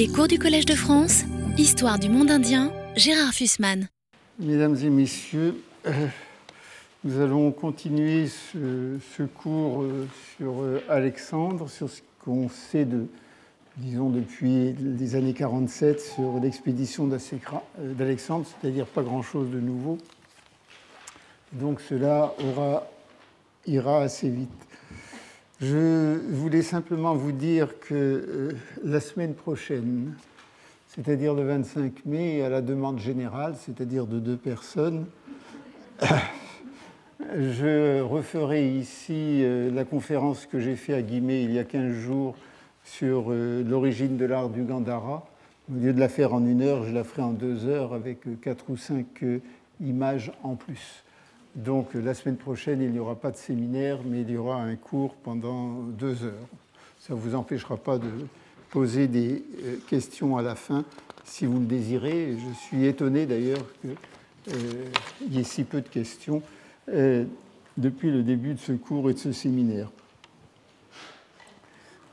Les cours du Collège de France, Histoire du monde indien, Gérard Fussman. Mesdames et messieurs, euh, nous allons continuer ce, cours euh, sur euh, Alexandre, sur ce qu'on sait de, disons, depuis les années 47 sur l'expédition d'Alexandre, c'est-à-dire pas grand-chose de nouveau. Donc cela aura, ira assez vite. Je voulais simplement vous dire que euh, la semaine prochaine, c'est-à-dire le 25 mai, à la demande générale, c'est-à-dire de deux personnes, je referai ici euh, la conférence que j'ai faite à Guimet il y a 15 jours sur euh, l'origine de l'art du Gandhara. Au lieu de la faire en une heure, je la ferai en deux heures avec quatre ou cinq images en plus. Donc la semaine prochaine, il n'y aura pas de séminaire, mais il y aura un cours pendant deux heures. Ça ne vous empêchera pas de poser des euh, questions à la fin si vous le désirez. Je suis étonné d'ailleurs qu'il euh, y ait si peu de questions euh, depuis le début de ce cours et de ce séminaire.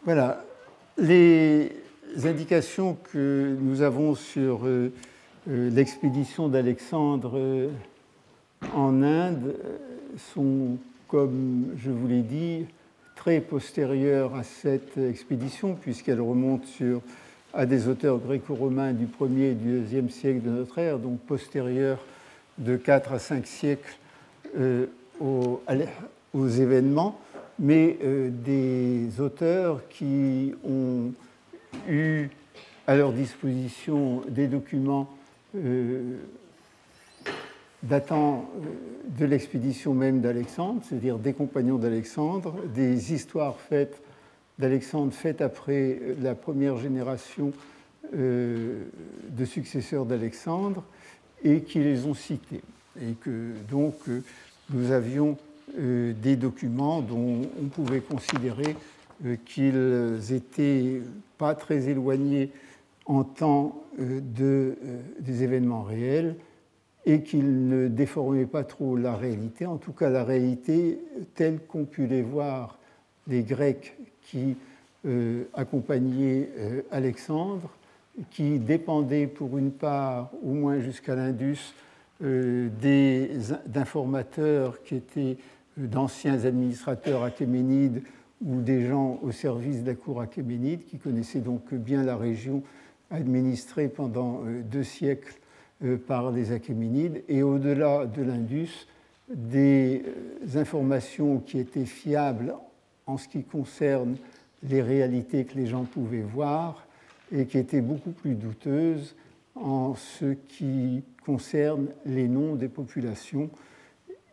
Voilà. Les indications que nous avons sur l'expédition d'Alexandre en Inde sont, comme je vous l'ai dit, très postérieures à cette expédition, puisqu'elles remontent sur, à des auteurs gréco-romains du 1er et du 2e siècle de notre ère, donc postérieures de 4 à 5 siècles euh, aux, événements, mais euh, des auteurs qui ont eu à leur disposition des documents euh, datant euh, de l'expédition même d'Alexandre, c'est-à-dire des compagnons d'Alexandre, des histoires faites d'Alexandre faites après la première génération euh, de successeurs d'Alexandre et qui les ont cités. Et que donc euh, nous avions des documents dont on pouvait considérer qu'ils étaient pas très éloignés en temps de, des événements réels et qu'il ne déformait pas trop la réalité, en tout cas la réalité telle qu'ont pu les voir les Grecs qui euh, accompagnaient euh, Alexandre, qui dépendaient pour une part, au moins jusqu'à l'Indus, euh, d'informateurs qui étaient d'anciens administrateurs achéménides ou des gens au service de la cour achéménide, qui connaissaient donc bien la région administrée pendant deux siècles par les Achéménides, et au-delà de l'Indus, des euh, informations qui étaient fiables en ce qui concerne les réalités que les gens pouvaient voir et qui étaient beaucoup plus douteuses en ce qui concerne les noms des populations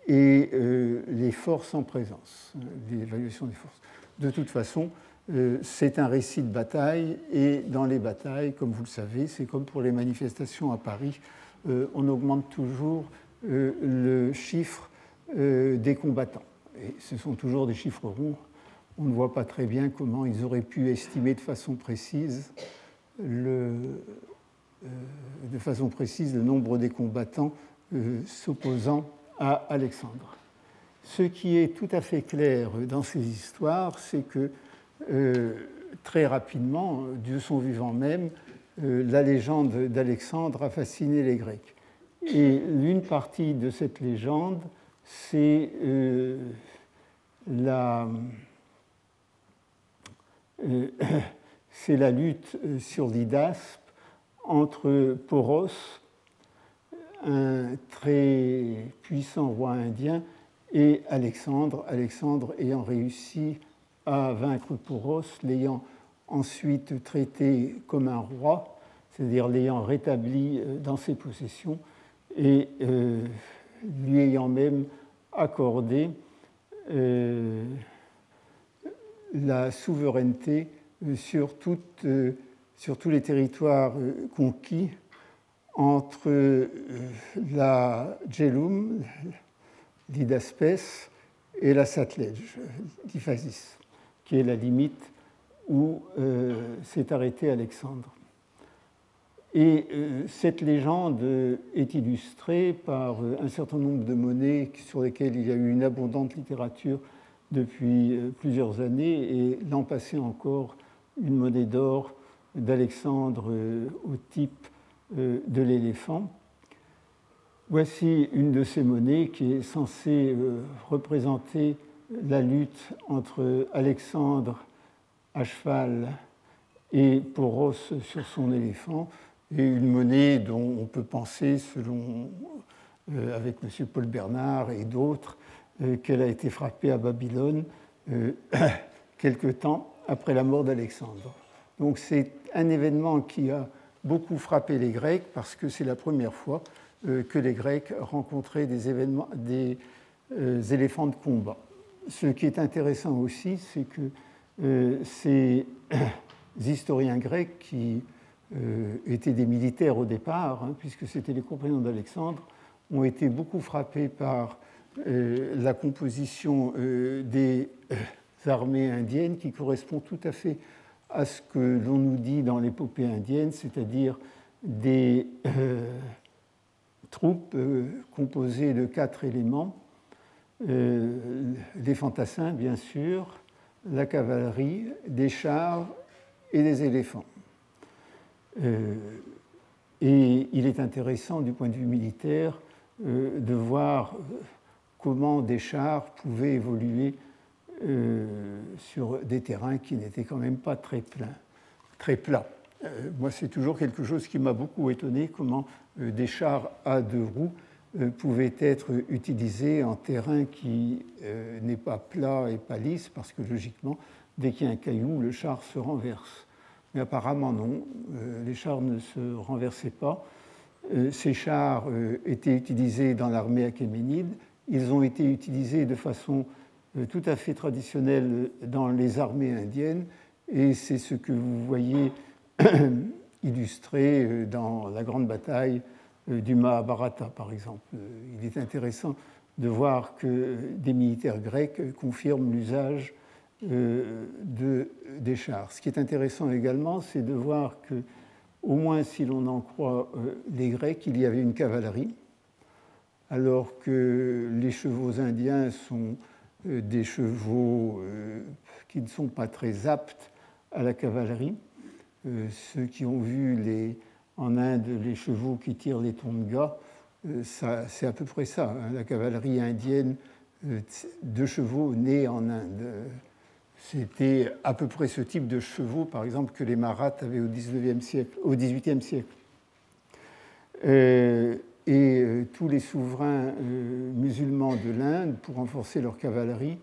et euh, les forces en présence, l'évaluation des forces. De toute façon, c'est un récit de bataille et dans les batailles, comme vous le savez, c'est comme pour les manifestations à Paris, euh, on augmente toujours euh, le chiffre euh, des combattants. Et ce sont toujours des chiffres ronds. On ne voit pas très bien comment ils auraient pu estimer de façon précise le nombre des combattants s'opposant à Alexandre. Ce qui est tout à fait clair dans ces histoires, c'est que très rapidement, de son vivant même, euh, la légende d'Alexandre a fasciné les Grecs. Et l'une partie de cette légende, c'est euh, la, euh, la lutte sur l'Idaspe entre Poros, un très puissant roi indien, et Alexandre, Alexandre ayant réussi à vaincre Poros, l'ayant ensuite traité comme un roi, c'est-à-dire l'ayant rétabli euh, dans ses possessions et euh, lui ayant même accordé euh, la souveraineté sur, tous les territoires conquis entre la Jhelum, l'Idaspes et la Satlej, l'Iphasis, qui est la limite où euh, s'est arrêté Alexandre. Et euh, cette légende est illustrée par euh, un certain nombre de monnaies sur lesquelles il y a eu une abondante littérature depuis plusieurs années, et l'an passé encore, une monnaie d'or d'Alexandre au type de l'éléphant. Voici une de ces monnaies qui est censée représenter la lutte entre Alexandre à cheval et Poros sur son éléphant, et une monnaie dont on peut penser, selon, euh, avec M. Paul Bernard et d'autres, euh, qu'elle a été frappée à Babylone euh, quelque temps après la mort d'Alexandre. Donc c'est un événement qui a beaucoup frappé les Grecs parce que c'est la première fois que les Grecs rencontraient des, événements, des éléphants de combat. Ce qui est intéressant aussi, c'est que ces historiens grecs qui euh, étaient des militaires au départ, hein, puisque c'était les compagnons d'Alexandre, ont été beaucoup frappés par euh, la composition euh, des armées indiennes qui correspond tout à fait à ce que l'on nous dit dans l'épopée indienne, c'est-à-dire des troupes composées de quatre éléments, des fantassins bien sûr, la cavalerie, des chars et des éléphants. Euh, et il est intéressant du point de vue militaire euh, de voir comment des chars pouvaient évoluer euh, sur des terrains qui n'étaient quand même pas très, pleins, très plats. moi, c'est toujours quelque chose qui m'a beaucoup étonné, comment des chars à deux roues pouvaient être utilisés en terrain qui n'est pas plat et pas lisse, parce que logiquement, dès qu'il y a un caillou, le char se renverse. Mais apparemment non, euh, les chars ne se renversaient pas. Euh, ces chars euh, étaient utilisés dans l'armée achéménide, ils ont été utilisés de façon tout à fait traditionnelle dans les armées indiennes, et c'est ce que vous voyez illustré dans la grande bataille du Mahabharata, par exemple. Il est intéressant de voir que des militaires grecs confirment l'usage euh, de, des chars. Ce qui est intéressant également, c'est de voir que, au moins si l'on en croit euh, les Grecs, il y avait une cavalerie, alors que les chevaux indiens sont euh, des chevaux qui ne sont pas très aptes à la cavalerie. Ceux qui ont vu les, en Inde les chevaux qui tirent les tongas, c'est à peu près ça. Hein. la cavalerie indienne de chevaux nés en Inde. C'était à peu près ce type de chevaux, par exemple, que les Maraths avaient au, siècle, au XVIIIe siècle. Euh, et euh, tous les souverains euh, musulmans de l'Inde, pour renforcer leur cavalerie,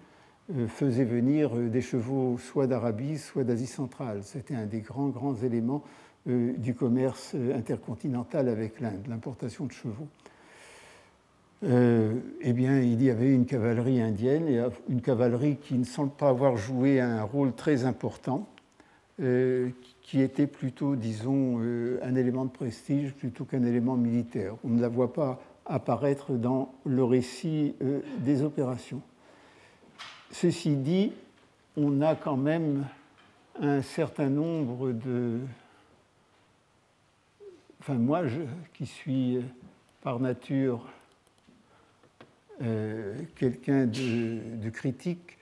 faisaient venir des chevaux soit d'Arabie, soit d'Asie centrale. C'était un des grands, grands éléments du commerce intercontinental avec l'Inde, l'importation de chevaux. Euh, eh bien, il y avait une cavalerie indienne, une cavalerie qui ne semble pas avoir joué un rôle très important, euh, qui était plutôt, disons, euh, un élément de prestige plutôt qu'un élément militaire. On ne la voit pas apparaître dans le récit des opérations. Ceci dit, on a quand même un certain nombre de... Enfin, moi, je, qui suis par nature euh, quelqu'un de, critique,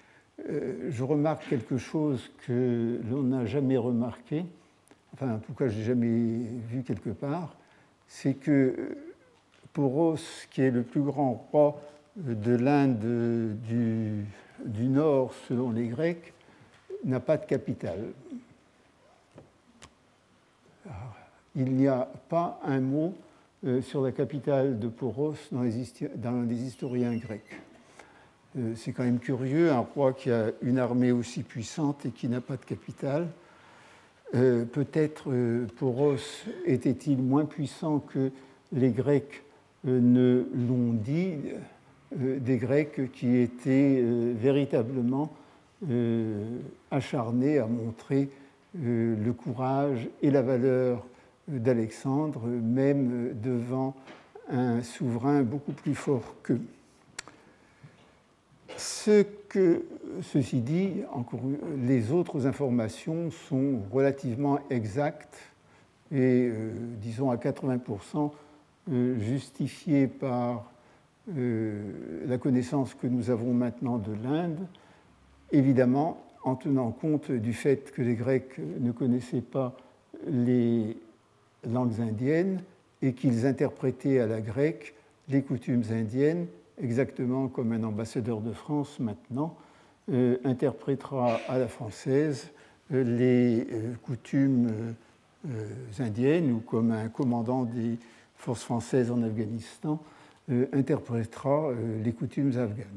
euh, je remarque quelque chose que l'on n'a jamais remarqué, enfin en tout cas je n'ai jamais vu quelque part, c'est que euh, Poros, qui est le plus grand roi de l'Inde du, du, Nord selon les Grecs, n'a pas de capitale. Il n'y a pas un mot euh, sur la capitale de Poros dans les, historiens grecs. Euh, c'est quand même curieux, un roi qui a une armée aussi puissante et qui n'a pas de capitale. Euh, peut-être Poros était-il moins puissant que les Grecs ne l'ont dit, des Grecs qui étaient véritablement acharnés à montrer le courage et la valeur d'Alexandre, même devant un souverain beaucoup plus fort qu'eux. Ce que, ceci dit, les autres informations sont relativement exactes et, euh, disons, à 80% euh, justifiées par euh, la connaissance que nous avons maintenant de l'Inde, évidemment en tenant compte du fait que les Grecs ne connaissaient pas les langues indiennes et qu'ils interprétaient à la grecque les coutumes indiennes, exactement comme un ambassadeur de France maintenant euh, interprétera à la française euh, les euh, coutumes indiennes ou comme un commandant des forces françaises en Afghanistan interprétera les coutumes afghanes.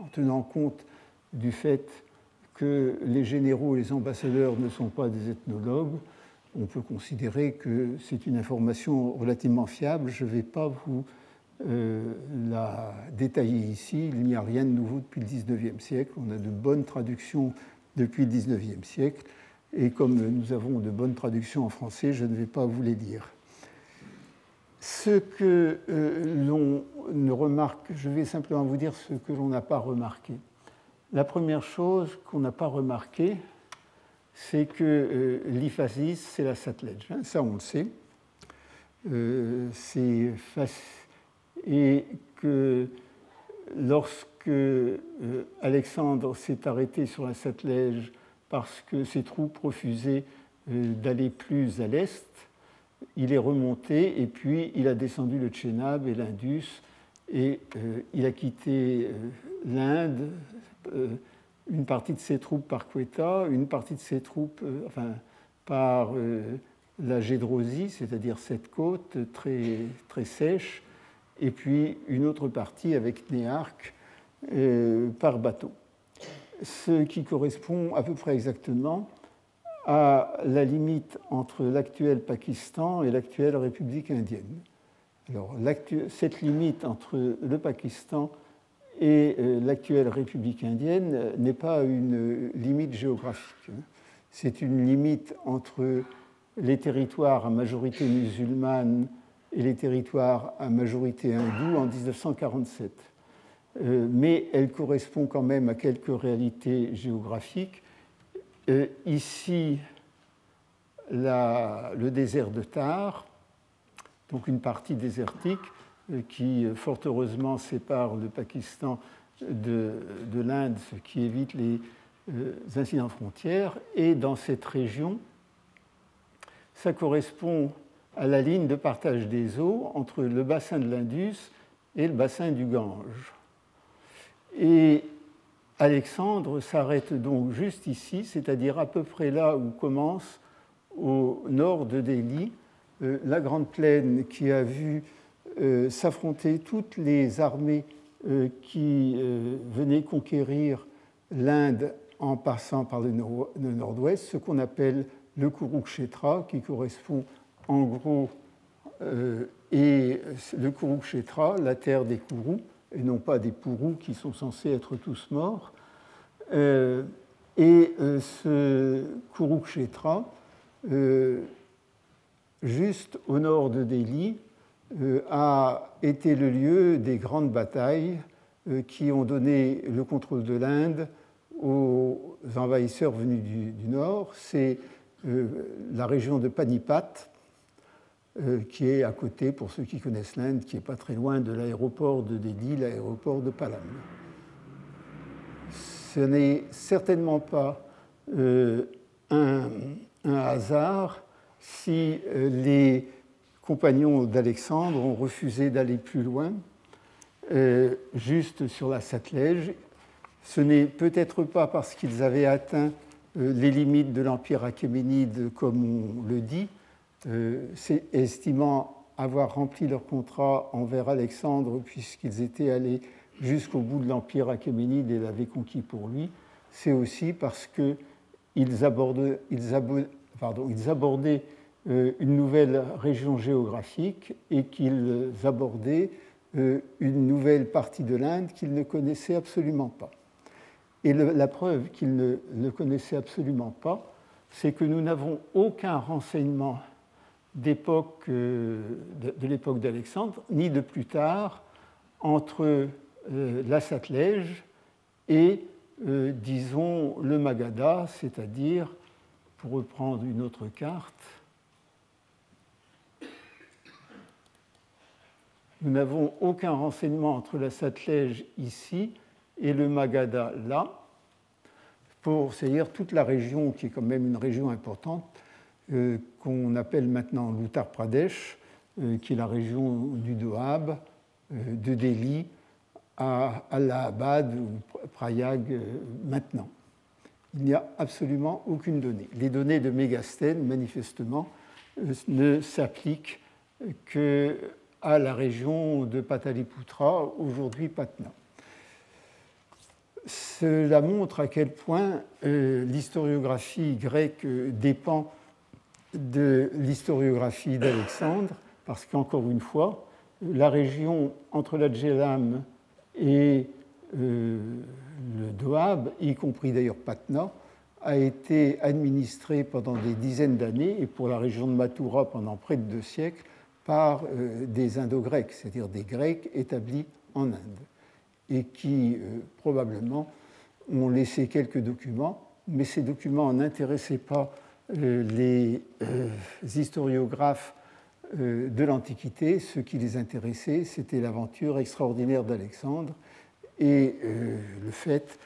En tenant compte du fait que les généraux et les ambassadeurs ne sont pas des ethnologues, on peut considérer que c'est une information relativement fiable. Je ne vais pas vous euh, la détailler ici. Il n'y a rien de nouveau depuis le XIXe siècle. On a de bonnes traductions depuis le XIXe siècle. Et comme nous avons de bonnes traductions en français, je ne vais pas vous les dire. Ce que euh, l'on ne remarque, je vais simplement vous dire ce que l'on n'a pas remarqué. La première chose qu'on n'a pas remarqué, c'est que euh, l'iphasis, c'est la satellage. Hein, ça, on le sait. Euh, et que lorsque euh, Alexandre s'est arrêté sur la satellage parce que ses troupes refusaient d'aller plus à l'est, il est remonté et puis il a descendu le Tchénab et l'Indus et il a quitté l'Inde une partie de ses troupes par Quetta, une partie de ses troupes euh, enfin, par euh, la Gédrosie, c'est-à-dire cette côte très, très sèche, et puis une autre partie avec Néarque euh, par bateau. Ce qui correspond à peu près exactement à la limite entre l'actuel Pakistan et l'actuelle République indienne. Alors, cette limite entre le Pakistan et euh, l'actuelle République indienne euh, n'est pas une limite géographique. Hein. C'est une limite entre les territoires à majorité musulmane et les territoires à majorité hindoue en 1947. Euh, mais elle correspond quand même à quelques réalités géographiques. ici, le désert de Tar, donc une partie désertique, euh, qui, euh, fort heureusement, sépare le Pakistan de, l'Inde, ce qui évite les euh, incidents frontières. Et dans cette région, ça correspond à la ligne de partage des eaux entre le bassin de l'Indus et le bassin du Gange. Et Alexandre s'arrête donc juste ici, c'est-à-dire à peu près là où commence, au nord de Delhi, la grande plaine qui a vu euh, s'affronter toutes les armées euh, qui euh, venaient conquérir l'Inde en passant par le nord-ouest, ce qu'on appelle le Kurukshetra, qui correspond en gros, et le Kurukshetra, la terre des Kourous, et non pas des Pourous qui sont censés être tous morts. et ce Kurukshetra, juste au nord de Delhi, a été le lieu des grandes batailles euh, qui ont donné le contrôle de l'Inde aux envahisseurs venus du, nord. C'est euh, la région de Panipat, qui est à côté, pour ceux qui connaissent l'Inde, qui n'est pas très loin de l'aéroport de Delhi, l'aéroport de Palam. Ce n'est certainement pas un, hasard si les compagnons d'Alexandre ont refusé d'aller plus loin, euh, juste sur la Satellège. Ce n'est peut-être pas parce qu'ils avaient atteint euh, les limites de l'Empire achéménide, comme on le dit, euh, estimant avoir rempli leur contrat envers Alexandre, puisqu'ils étaient allés jusqu'au bout de l'Empire achéménide et l'avaient conquis pour lui. C'est aussi parce qu'ils abordaient, ils abordaient une nouvelle région géographique et qu'ils abordaient euh, une nouvelle partie de l'Inde qu'ils ne connaissaient absolument pas. Et la preuve qu'ils ne le connaissaient absolument pas, c'est que nous n'avons aucun renseignement euh, de, l'époque d'Alexandre, ni de plus tard, entre la Satellège et, disons, le Magadha, c'est-à-dire, pour reprendre une autre carte, Nous n'avons aucun renseignement entre la Satellège ici et le Magadha là, pour, c'est-à-dire toute la région, qui est quand même une région importante, qu'on appelle maintenant l'Uttar Pradesh, qui est la région du Doab, de Delhi à Allahabad ou Prayag maintenant. Il n'y a absolument aucune donnée. Les données de Mégastène, manifestement, ne s'appliquent qu'à la région de Pataliputra, aujourd'hui Patna. Cela montre à quel point euh, l'historiographie grecque dépend de l'historiographie d'Alexandre, parce qu'encore une fois, la région entre la Djelam et euh, le Doab, y compris d'ailleurs Patna, a été administrée pendant des dizaines d'années, et pour la région de Mathura pendant près de deux siècles, par euh, des Indo-Grecs, c'est-à-dire des Grecs établis en Inde et qui euh, probablement ont laissé quelques documents, mais ces documents n'intéressaient pas euh, les historiographes de l'Antiquité. Ce qui les intéressait, c'était l'aventure extraordinaire d'Alexandre et le fait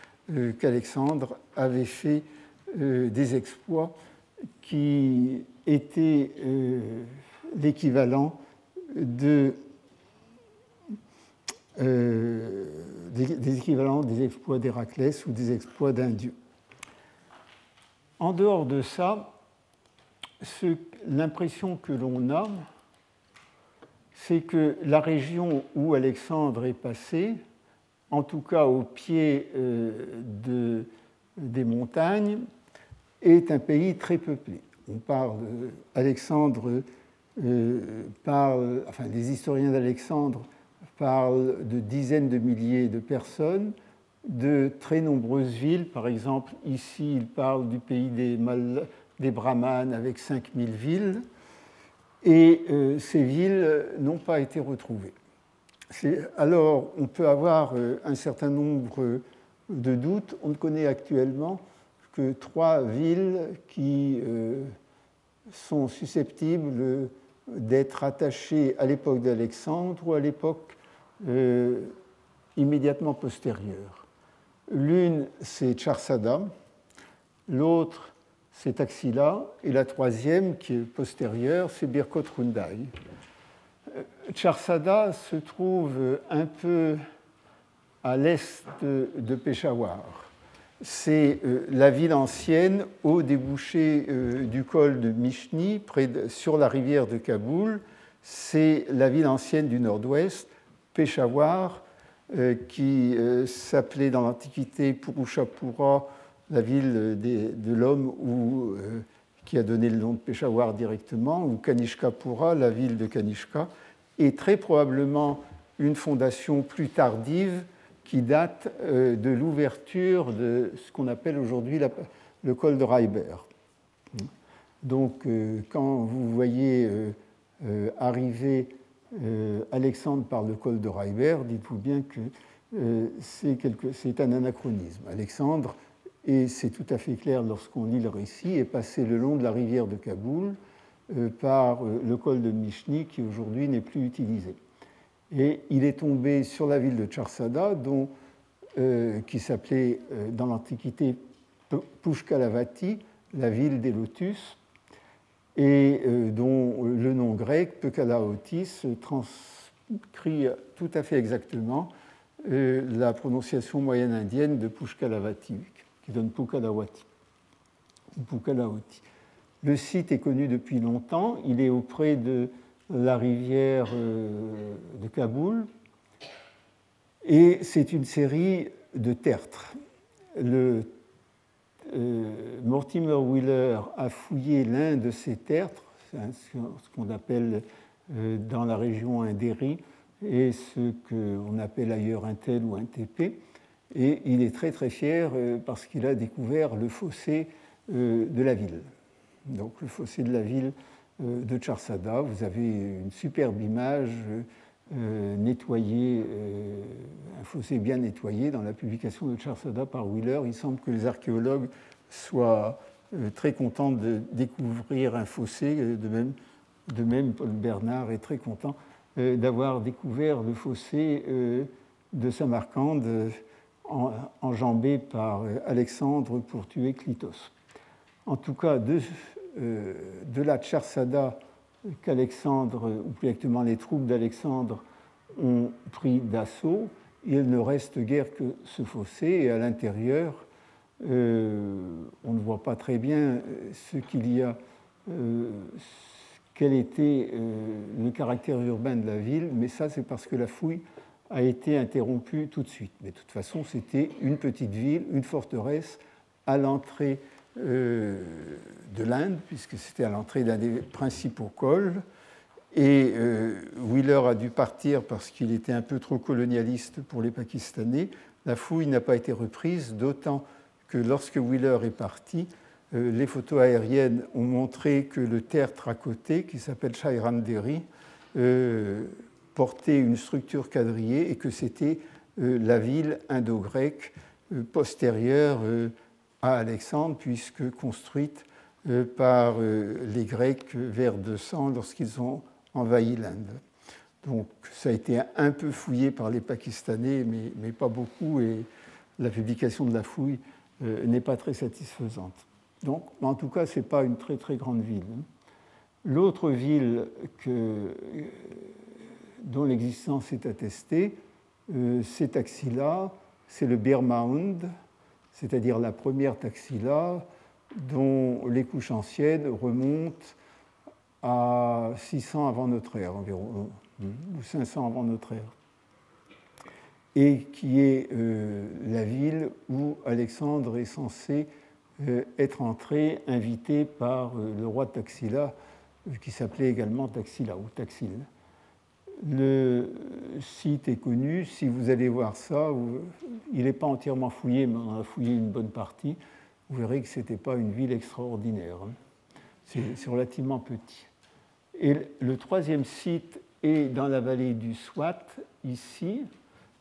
qu'Alexandre avait fait des exploits qui étaient l'équivalent euh, des, exploits d'Héraclès ou des exploits d'un dieu. En dehors de ça, l'impression que l'on a, c'est que la région où Alexandre est passé, en tout cas au pied euh, de, des montagnes, est un pays très peuplé. On parle, Alexandre euh, parle, enfin les historiens d'Alexandre parle de dizaines de milliers de personnes, de très nombreuses villes. Par exemple, ici, il parle du pays des, Brahmanes avec 5000 villes. Et euh, ces villes n'ont pas été retrouvées. Alors, on peut avoir euh, un certain nombre de doutes. On ne connaît actuellement que trois villes qui euh, sont susceptibles d'être attachées à l'époque d'Alexandre ou à l'époque euh, immédiatement postérieures. L'une, c'est Charsada, l'autre, c'est Taxila, et la troisième, qui est postérieure, c'est Birkot Rundai. Euh, Charsada se trouve un peu à l'est de Peshawar. C'est euh, la ville ancienne au débouché du col de Mishni, près sur la rivière de Kaboul. C'est la ville ancienne du nord-ouest Peshawar, euh, qui euh, s'appelait dans l'Antiquité Purushapura, la ville de l'homme euh, qui a donné le nom de Peshawar directement, ou Kanishkapura, la ville de Kanishka, et très probablement une fondation plus tardive qui date de l'ouverture de ce qu'on appelle aujourd'hui le col de Reiber. Donc, quand vous voyez arriver euh, Alexandre par le col de Reiber, dites-vous bien que euh, c'est un anachronisme. Alexandre, et c'est tout à fait clair lorsqu'on lit le récit, est passé le long de la rivière de Kaboul euh, par le col de Mishni qui aujourd'hui n'est plus utilisé. Et il est tombé sur la ville de Charsada, dont, qui s'appelait dans l'Antiquité Pushkalavati, la ville des lotus, et euh, dont le nom grec, Pekalaotis, transcrit tout à fait exactement euh, la prononciation moyenne indienne de Pushkalavati, qui donne Pukalawati. Le site est connu depuis longtemps, il est auprès de la rivière euh, de Kaboul, et c'est une série de tertres. Le euh, Mortimer Wheeler a fouillé l'un de ces tertres, ce qu'on appelle euh, dans la région un déri, et ce qu'on appelle ailleurs un tel ou un TP. Et il est très très fier parce qu'il a découvert le fossé de la ville. Donc le fossé de la ville de Charsada. Vous avez une superbe image nettoyée, un fossé bien nettoyé dans la publication de Charsada par Wheeler. Il semble que les archéologues soit euh, très content de découvrir un fossé. De même, Paul Bernard est très content euh, d'avoir découvert le fossé euh, de Samarcande enjambé par Alexandre pour tuer Clitos. En tout cas, de de la Tcharsada qu'Alexandre, ou plus exactement les troupes d'Alexandre, ont pris d'assaut, il ne reste guère que ce fossé, et à l'intérieur, euh, on ne voit pas très bien euh, ce qu'il y a, euh, quel était le caractère urbain de la ville, mais ça c'est parce que la fouille a été interrompue tout de suite. Mais de toute façon, c'était une petite ville, une forteresse à l'entrée de l'Inde, puisque c'était à l'entrée d'un des principaux cols. Et Wheeler a dû partir parce qu'il était un peu trop colonialiste pour les Pakistanais. La fouille n'a pas été reprise, d'autant que lorsque Wheeler est parti, euh, les photos aériennes ont montré que le tertre à côté, qui s'appelle Shairanderi, euh, portait une structure quadrillée et que c'était euh, la ville indo-grecque postérieure à Alexandre, puisque construite par les Grecs vers 200 lorsqu'ils ont envahi l'Inde. Donc ça a été un peu fouillé par les Pakistanais, mais, pas beaucoup, et la publication de la fouille euh, n'est pas très satisfaisante. Donc, en tout cas, ce n'est pas une très très grande ville. L'autre ville euh, dont l'existence est attestée, euh, c'est Taxila, c'est le Birmaound, c'est-à-dire la première Taxila dont les couches anciennes remontent à 600 avant notre ère environ, ou 500 avant notre ère et qui est euh, la ville où Alexandre est censé euh, être entré, invité par euh, le roi Taxila, qui s'appelait également Taxila ou Taxil. Le site est connu, si vous allez voir ça, il n'est pas entièrement fouillé, mais on a fouillé une bonne partie, vous verrez que ce n'était pas une ville extraordinaire. Hein. C'est relativement petit. Et le troisième site est dans la vallée du Swat, ici,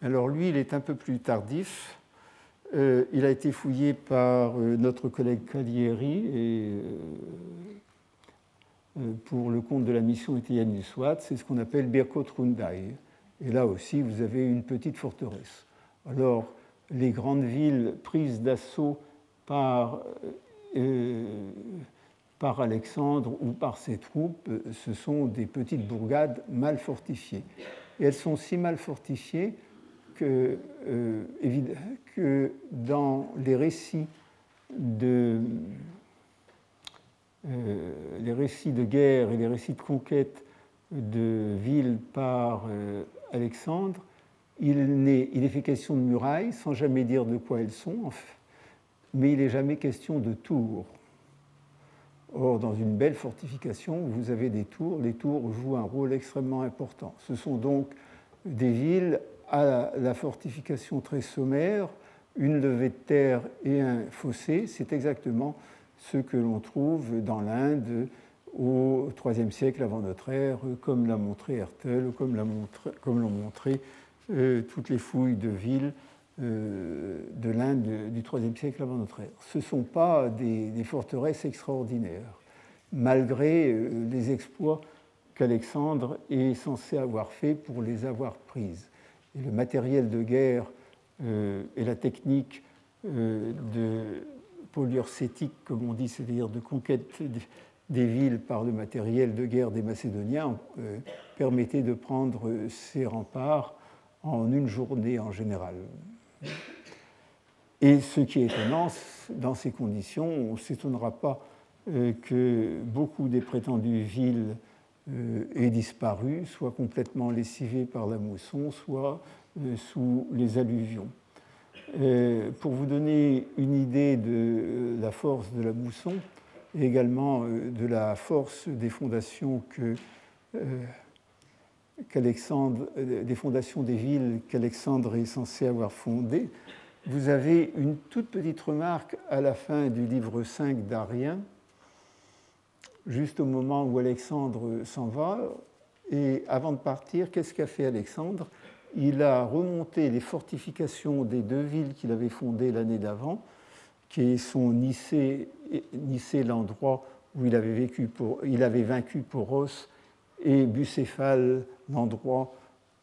alors lui, il est un peu plus tardif. Euh, il a été fouillé par euh, notre collègue Calieri euh, pour le compte de la mission italienne du SWAT. C'est ce qu'on appelle Birkot Rundai. Et là aussi, vous avez une petite forteresse. Alors, les grandes villes prises d'assaut par, par Alexandre ou par ses troupes, ce sont des petites bourgades mal fortifiées. Et elles sont si mal fortifiées que, euh, que dans les récits de, euh, les récits de guerre et les récits de conquête de villes par euh, Alexandre, il, est, il est fait question de murailles sans jamais dire de quoi elles sont, mais il n'est jamais question de tours. Or, dans une belle fortification, vous avez des tours. Les tours jouent un rôle extrêmement important. Ce sont donc des villes à la fortification très sommaire, une levée de terre et un fossé, c'est exactement ce que l'on trouve dans l'Inde au IIIe siècle avant notre ère, comme l'a montré Hertel, comme l'ont montré euh, toutes les fouilles de villes euh, de l'Inde du IIIe siècle avant notre ère. Ce ne sont pas des, forteresses extraordinaires, malgré euh, les exploits qu'Alexandre est censé avoir faits pour les avoir prises et le matériel de guerre et la technique de polyurcétique, comme on dit, c'est-à-dire de conquête des villes par le matériel de guerre des Macédoniens, euh, permettait de prendre ces remparts en une journée en général. Et ce qui est étonnant, dans ces conditions, on ne s'étonnera pas que beaucoup des prétendues villes euh, est disparu, soit complètement lessivé par la mousson, soit euh, sous les alluvions. Euh, pour vous donner une idée de la force de la mousson et également de la force des fondations que des fondations des villes qu'Alexandre est censé avoir fondées, vous avez une toute petite remarque à la fin du livre 5 d'Arien, juste au moment où Alexandre s'en va. Et avant de partir, qu'est-ce qu'a fait Alexandre? Il a remonté les fortifications des deux villes qu'il avait fondées l'année d'avant, qui sont Nicée, l'endroit où il avait, vaincu Poros, et Bucéphale, l'endroit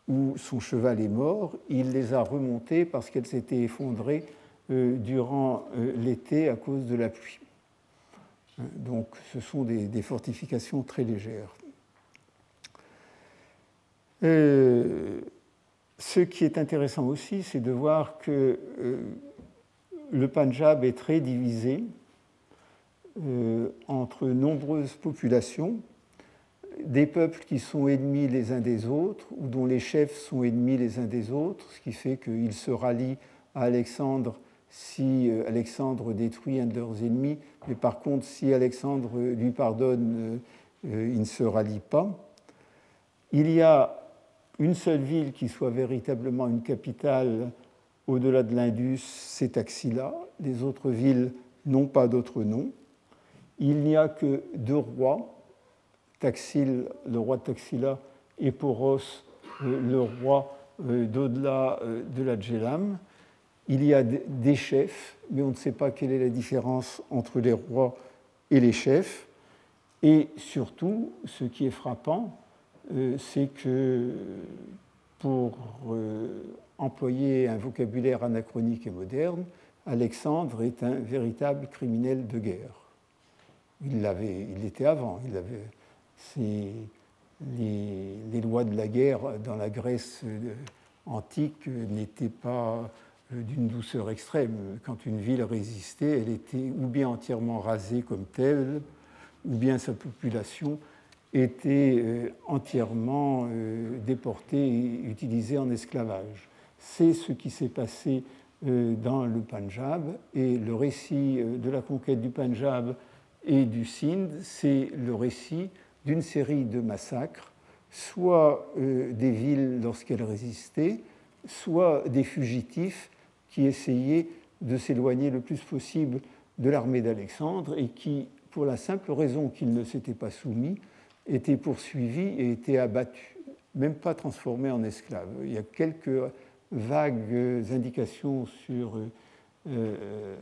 où son cheval est mort. Il les a remontées parce qu'elles s'étaient effondrées euh, durant euh, l'été à cause de la pluie. Donc ce sont des, fortifications très légères. Euh, ce qui est intéressant aussi, c'est de voir que euh, le Punjab est très divisé euh, entre nombreuses populations, des peuples qui sont ennemis les uns des autres, ou dont les chefs sont ennemis les uns des autres, ce qui fait qu'ils se rallient à Alexandre si euh, Alexandre détruit un de leurs ennemis, mais par contre, si Alexandre lui pardonne, il ne se rallie pas. Il y a une seule ville qui soit véritablement une capitale au-delà de l'Indus, c'est Taxila. Les autres villes n'ont pas d'autre nom. Il n'y a que deux rois, Taxil, le roi de Taxila, et Poros, euh, le roi d'au-delà de la Djelam il y a des chefs, mais on ne sait pas quelle est la différence entre les rois et les chefs. Et surtout, ce qui est frappant, euh, c'est que pour euh, employer un vocabulaire anachronique et moderne, Alexandre est un véritable criminel de guerre. Il l'avait, il l'était avant. Il avait, les, les, lois de la guerre dans la Grèce euh, antique n'étaient pas euh, d'une douceur extrême. Quand une ville résistait, elle était ou bien entièrement rasée comme telle, ou bien sa population était euh, entièrement euh, déportée et utilisée en esclavage. C'est ce qui s'est passé dans le Punjab et le récit de la conquête du Punjab et du Sindh, c'est le récit d'une série de massacres, soit des villes lorsqu'elles résistaient, soit des fugitifs qui essayaient de s'éloigner le plus possible de l'armée d'Alexandre et qui, pour la simple raison qu'ils ne s'étaient pas soumis, étaient poursuivis et étaient abattus, même pas transformés en esclaves. Il y a quelques vagues indications sur, euh,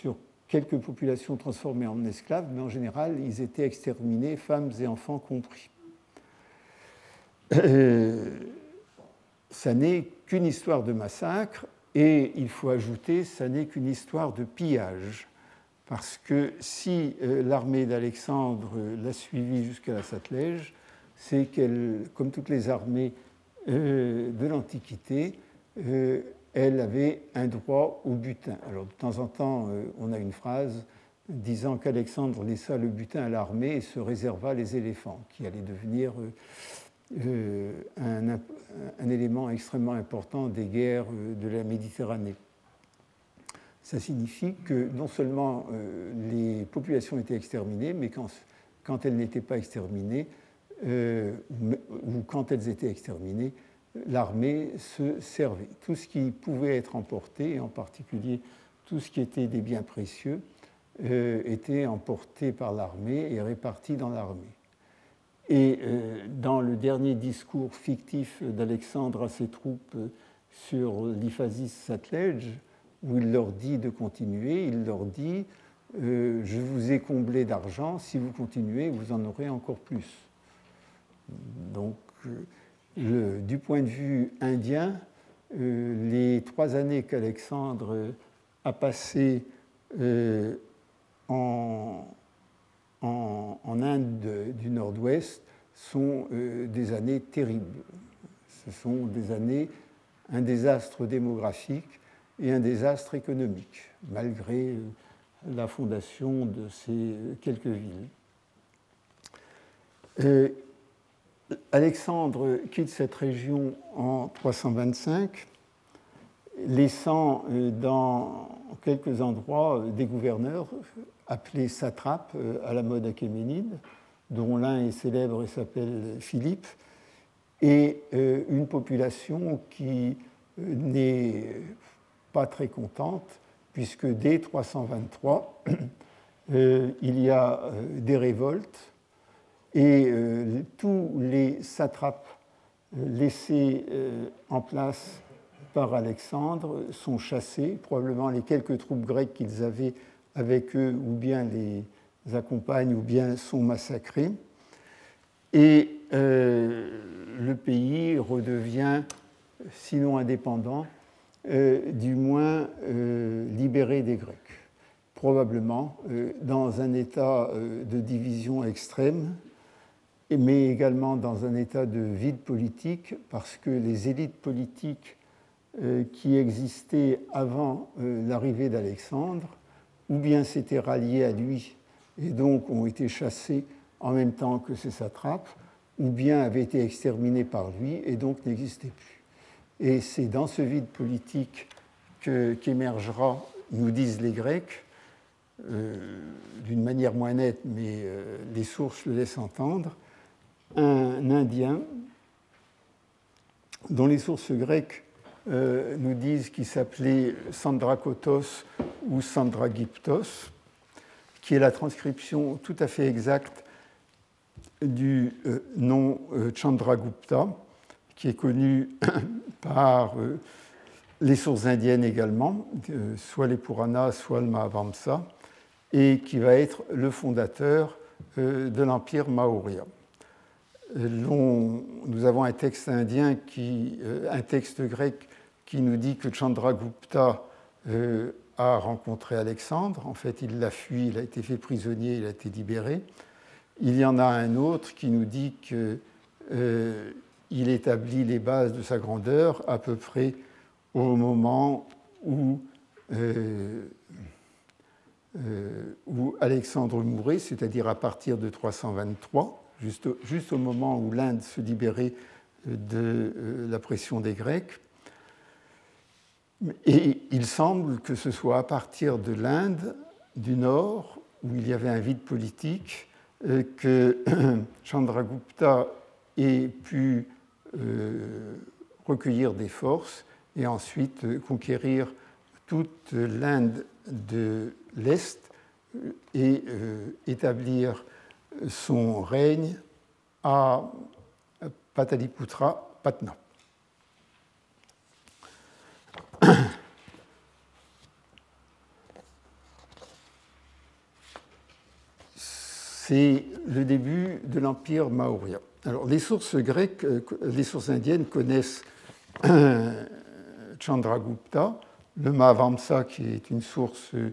sur quelques populations transformées en esclaves, mais en général, ils étaient exterminés, femmes et enfants compris. Euh, ça n'est qu'une histoire de massacre et il faut ajouter, ça n'est qu'une histoire de pillage, parce que si euh, l'armée d'Alexandre l'a suivie jusqu'à la Satellège, c'est qu'elle, comme toutes les armées euh, de l'Antiquité, euh, elle avait un droit au butin. Alors de temps en temps, on a une phrase disant qu'Alexandre laissa le butin à l'armée et se réserva les éléphants, qui allaient devenir un, élément extrêmement important des guerres de la Méditerranée. Ça signifie que non seulement euh, les populations étaient exterminées, mais quand, elles n'étaient pas exterminées, ou quand elles étaient exterminées, l'armée se servait. Tout ce qui pouvait être emporté, et en particulier tout ce qui était des biens précieux, était emporté par l'armée et réparti dans l'armée. Et euh, dans le dernier discours fictif d'Alexandre à ses troupes sur l'Iphasis Satledge, où il leur dit de continuer, il leur dit euh, Je vous ai comblé d'argent, si vous continuez, vous en aurez encore plus. Donc, euh, du point de vue indien, les trois années qu'Alexandre a passées en Inde du Nord-Ouest sont euh, des années terribles. Ce sont des années, un désastre démographique et un désastre économique, malgré euh, la fondation de ces quelques villes. Euh, Alexandre quitte cette région en 325, laissant dans quelques endroits des gouverneurs appelés satrapes euh, à la mode achéménide, dont l'un est célèbre et s'appelle Philippe, et euh, une population qui euh, n'est pas très contente, puisque dès 323, il y a des révoltes et tous les satrapes laissés en place par Alexandre sont chassés, probablement les quelques troupes grecques qu'ils avaient avec eux ou bien les accompagnent ou bien sont massacrés. Et euh, le pays redevient, sinon indépendant, euh, du moins euh, libéré des Grecs. probablement dans un état de division extrême, mais également dans un état de vide politique, parce que les élites politiques qui existaient avant l'arrivée d'Alexandre, ou bien s'étaient ralliées à lui et donc ont été chassées en même temps que ses satrapes, ou bien avaient été exterminés par lui et donc n'existaient plus. Et c'est dans ce vide politique qu'émergera, nous disent les Grecs, euh, d'une manière moins nette, mais euh, les sources le laissent entendre, un Indien dont les sources grecques euh, nous disent qu'il s'appelait Sandrakotos ou Sandragyptos, qui est la transcription tout à fait exacte du nom Chandragupta, qui est connu par euh, les sources indiennes également, soit les Puranas, soit le Mahavamsa, et qui va être le fondateur de l'empire Maurya. Nous avons un texte indien, qui, un texte grec qui nous dit que Chandragupta a rencontré Alexandre. En fait, il l'a fui, il a été fait prisonnier, il a été libéré. Il y en a un autre qui nous dit qu'il euh, établit les bases de sa grandeur à peu près au moment où, euh, euh, où Alexandre mourait, c'est-à-dire à partir de 323, juste, au moment où l'Inde se libérait de la pression des Grecs. Et il semble que ce soit à partir de l'Inde du Nord, où il y avait un vide politique, euh, que Chandragupta ait pu euh, recueillir des forces et ensuite euh, conquérir toute l'Inde de l'Est et établir son règne à Pataliputra, Patna. c'est le début de l'empire maurya. Les sources grecques, euh, les sources indiennes connaissent Chandragupta, le Mahavamsa, qui est une source euh,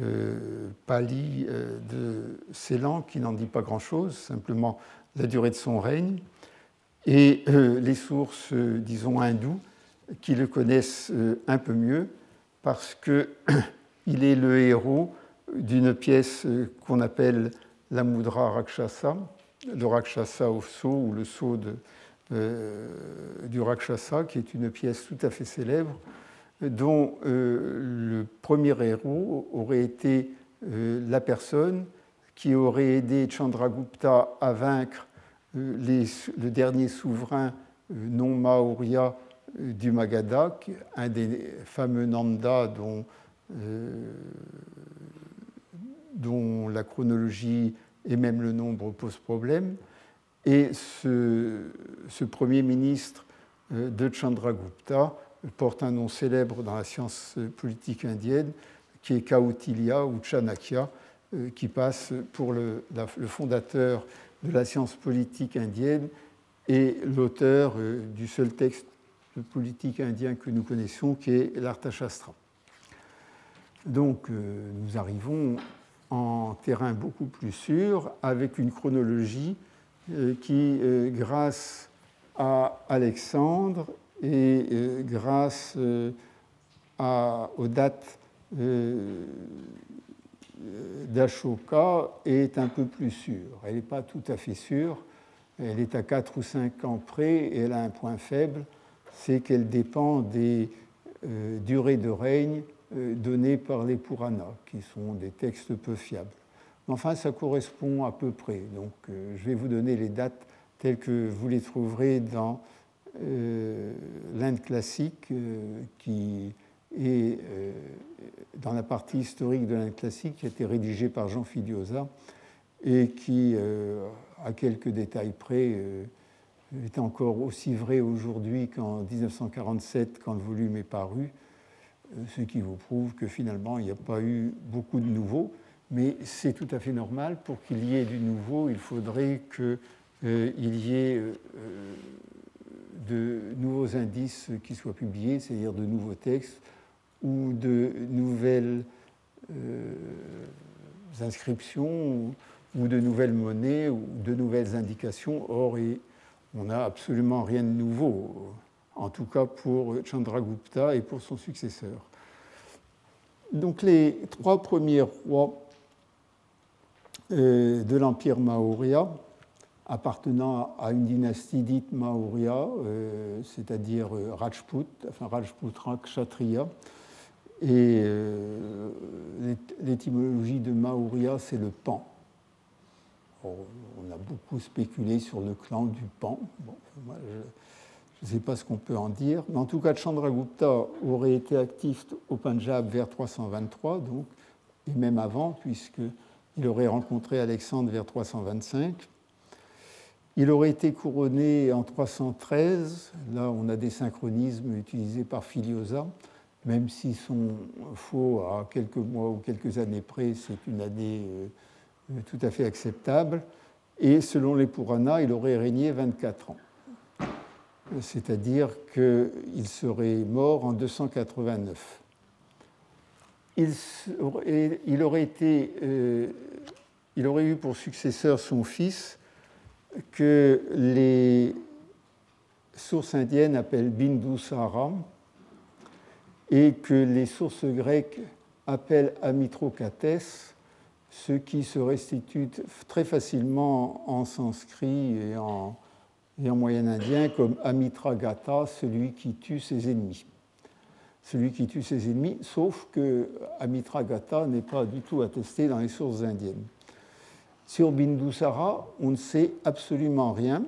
euh, de Ceylan, qui n'en dit pas grand-chose, simplement la durée de son règne, et les sources, disons, hindoues, qui le connaissent un peu mieux, parce qu'il est le héros d'une pièce qu'on appelle la Mudra Rakshasa, le Rakshasa au sceau ou le sceau euh, du Rakshasa, qui est une pièce tout à fait célèbre, dont euh, le premier héros aurait été euh, la personne qui aurait aidé Chandragupta à vaincre le dernier souverain non maurya du Magadha, un des fameux Nanda dont la chronologie et même le nombre posent problème. Et ce, premier ministre euh, de Chandragupta porte un nom célèbre dans la science politique indienne, qui est Kautilya ou Chanakya, euh, qui passe pour le, fondateur de la science politique indienne et l'auteur euh, du seul texte politique indien que nous connaissons, qui est l'Arthashastra. Donc nous arrivons en terrain beaucoup plus sûr, avec une chronologie euh, qui, euh, grâce à Alexandre et euh, grâce aux dates d'Ashoka, est un peu plus sûre. Elle n'est pas tout à fait sûre, elle est à 4 ou 5 ans près et elle a un point faible, c'est qu'elle dépend des durées de règne donnés par les Puranas, qui sont des textes peu fiables. Enfin, ça correspond à peu près. Donc, euh, je vais vous donner les dates telles que vous les trouverez dans euh, l'Inde classique, qui est dans la partie historique de l'Inde classique, qui a été rédigée par Jean Filiosa et qui, à quelques détails près, est encore aussi vrai aujourd'hui qu'en 1947, quand le volume est paru ce qui vous prouve que finalement, il n'y a pas eu beaucoup de nouveaux, mais c'est tout à fait normal. Pour qu'il y ait du nouveau, il faudrait qu'il euh, y ait euh, de nouveaux indices qui soient publiés, c'est-à-dire de nouveaux textes ou de nouvelles inscriptions ou de nouvelles monnaies ou de nouvelles indications. Or, on n'a absolument rien de nouveau, en tout cas pour Chandragupta et pour son successeur. Donc les trois premiers rois euh, de l'Empire Maurya, appartenant à une dynastie dite Maurya, euh, c'est-à-dire euh, Rajput, enfin Rajputra Kshatriya. Et l'étymologie de Maurya, c'est le pan on a beaucoup spéculé sur le clan du Pan. Ne sais pas ce qu'on peut en dire, mais en tout cas, Chandragupta aurait été actif au Punjab vers 323, donc, et même avant, puisqu'il aurait rencontré Alexandre vers 325. Il aurait été couronné en 313. Là, on a des synchronismes utilisés par Filiosa, même s'ils sont faux à quelques mois ou quelques années près, c'est une année euh, tout à fait acceptable. Et selon les Puranas, il aurait régné 24 ans. C'est-à-dire qu'il serait mort en 289. Il aurait, été, euh, il aurait eu pour successeur son fils que les sources indiennes appellent Bindusara et que les sources grecques appellent Amitrocates ce qui se restitue très facilement en sanskrit et en, moyen indien comme Amitragata, celui qui tue ses ennemis. Celui qui tue ses ennemis, sauf que Amitragata n'est pas du tout attesté dans les sources indiennes. Sur Bindusara, on ne sait absolument rien,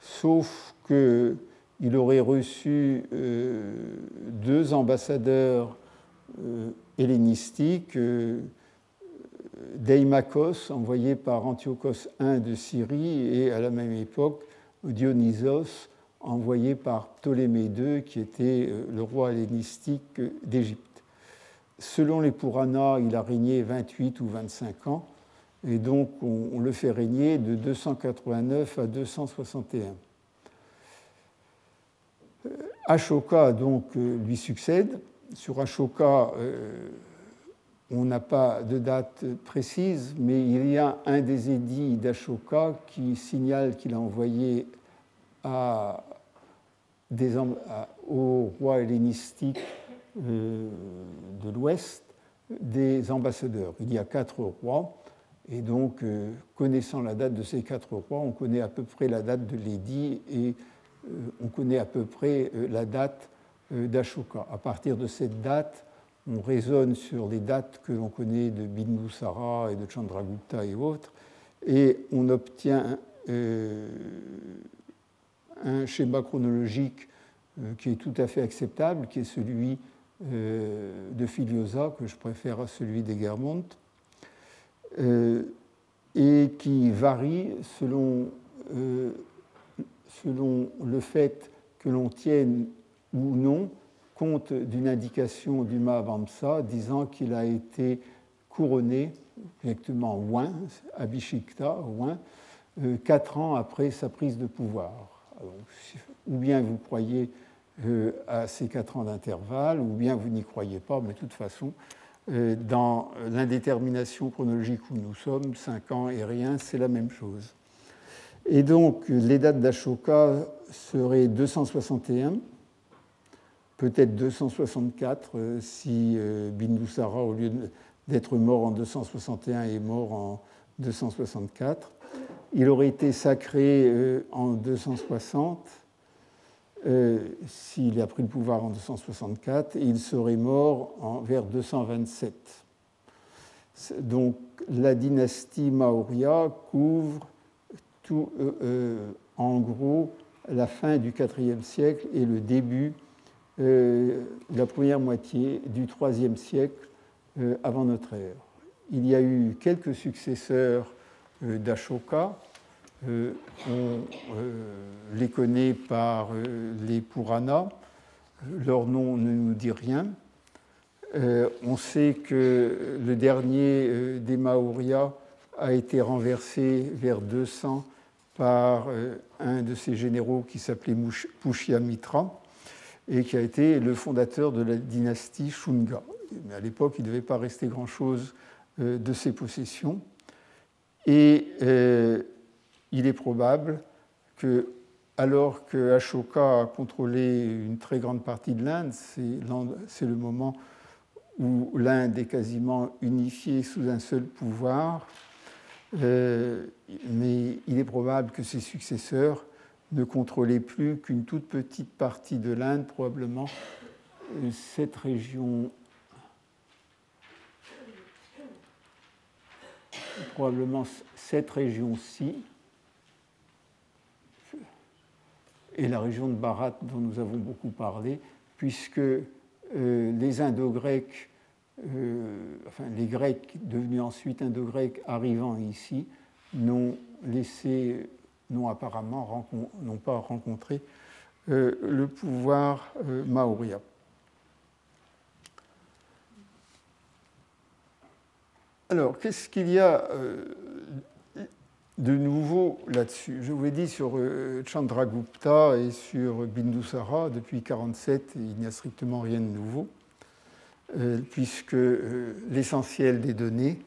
sauf qu'il aurait reçu euh, deux ambassadeurs euh, hellénistiques. Euh, Deimachos, envoyé par Antiochos I de Syrie, et à la même époque Dionysos, envoyé par Ptolémée II, qui était euh, le roi hellénistique d'Égypte. Selon les Puranas, il a régné 28 ou 25 ans, et donc on, le fait régner de 289 à 261. Euh, Ashoka donc euh, lui succède. Sur Ashoka, on n'a pas de date précise, mais il y a un des édits d'Ashoka qui signale qu'il a envoyé à des, hellénistique euh, de l'Ouest des ambassadeurs. Il y a quatre rois, et donc, euh, connaissant la date de ces quatre rois, on connaît à peu près la date de l'édit et euh, on connaît à peu près la date d'Ashoka. À partir de cette date, on raisonne sur les dates que l'on connaît de Bindusara et de Chandragupta et autres, et on obtient euh, un schéma chronologique euh, qui est tout à fait acceptable, qui est celui euh, de Filiosa, que je préfère à celui d'Egermont, et qui varie selon le fait que l'on tienne ou non compte d'une indication du Mahavamsa disant qu'il a été couronné, directement Ouin, Abhishikta, Ouin, euh, quatre ans après sa prise de pouvoir. ou bien vous croyez euh, à ces quatre ans d'intervalle, ou bien vous n'y croyez pas, mais de toute façon, euh, dans l'indétermination chronologique où nous sommes, cinq ans et rien, c'est la même chose. Et donc, les dates d'Ashoka seraient 261, peut-être 264 euh, si euh, Bindusara, au lieu d'être mort en 261, est mort en 264. Il aurait été sacré euh, en 260 s'il a pris le pouvoir en 264 et il serait mort vers 227. Donc la dynastie Maurya couvre en gros la fin du IVe siècle et le début euh, la première moitié du IIIe siècle euh, avant notre ère. Il y a eu quelques successeurs euh, d'Ashoka. on les connaît par les Puranas. Leur nom ne nous dit rien. on sait que le dernier des Maurya a été renversé vers 200 par un de ses généraux qui s'appelait Pushyamitra et qui a été le fondateur de la dynastie Shunga. mais à l'époque, il ne devait pas rester grand-chose de ses possessions. Et il est probable que, alors que Ashoka a contrôlé une très grande partie de l'Inde, c'est le moment où l'Inde est quasiment unifiée sous un seul pouvoir, euh, mais il est probable que ses successeurs ne contrôlaient plus qu'une toute petite partie de l'Inde, probablement euh, cette région, probablement cette région-ci, et la région de Bharat dont nous avons beaucoup parlé, puisque euh, les Indo-Grecs euh, enfin, les Grecs devenus ensuite indo-grecs arrivant ici n'ont laissé, n'ont apparemment pas rencontré euh, le pouvoir euh. Alors, qu'est-ce qu'il y a de nouveau là-dessus? Je vous ai dit sur Chandragupta et sur Bindusara, depuis 1947, il n'y a strictement rien de nouveau. Euh, puisque euh, l'essentiel des données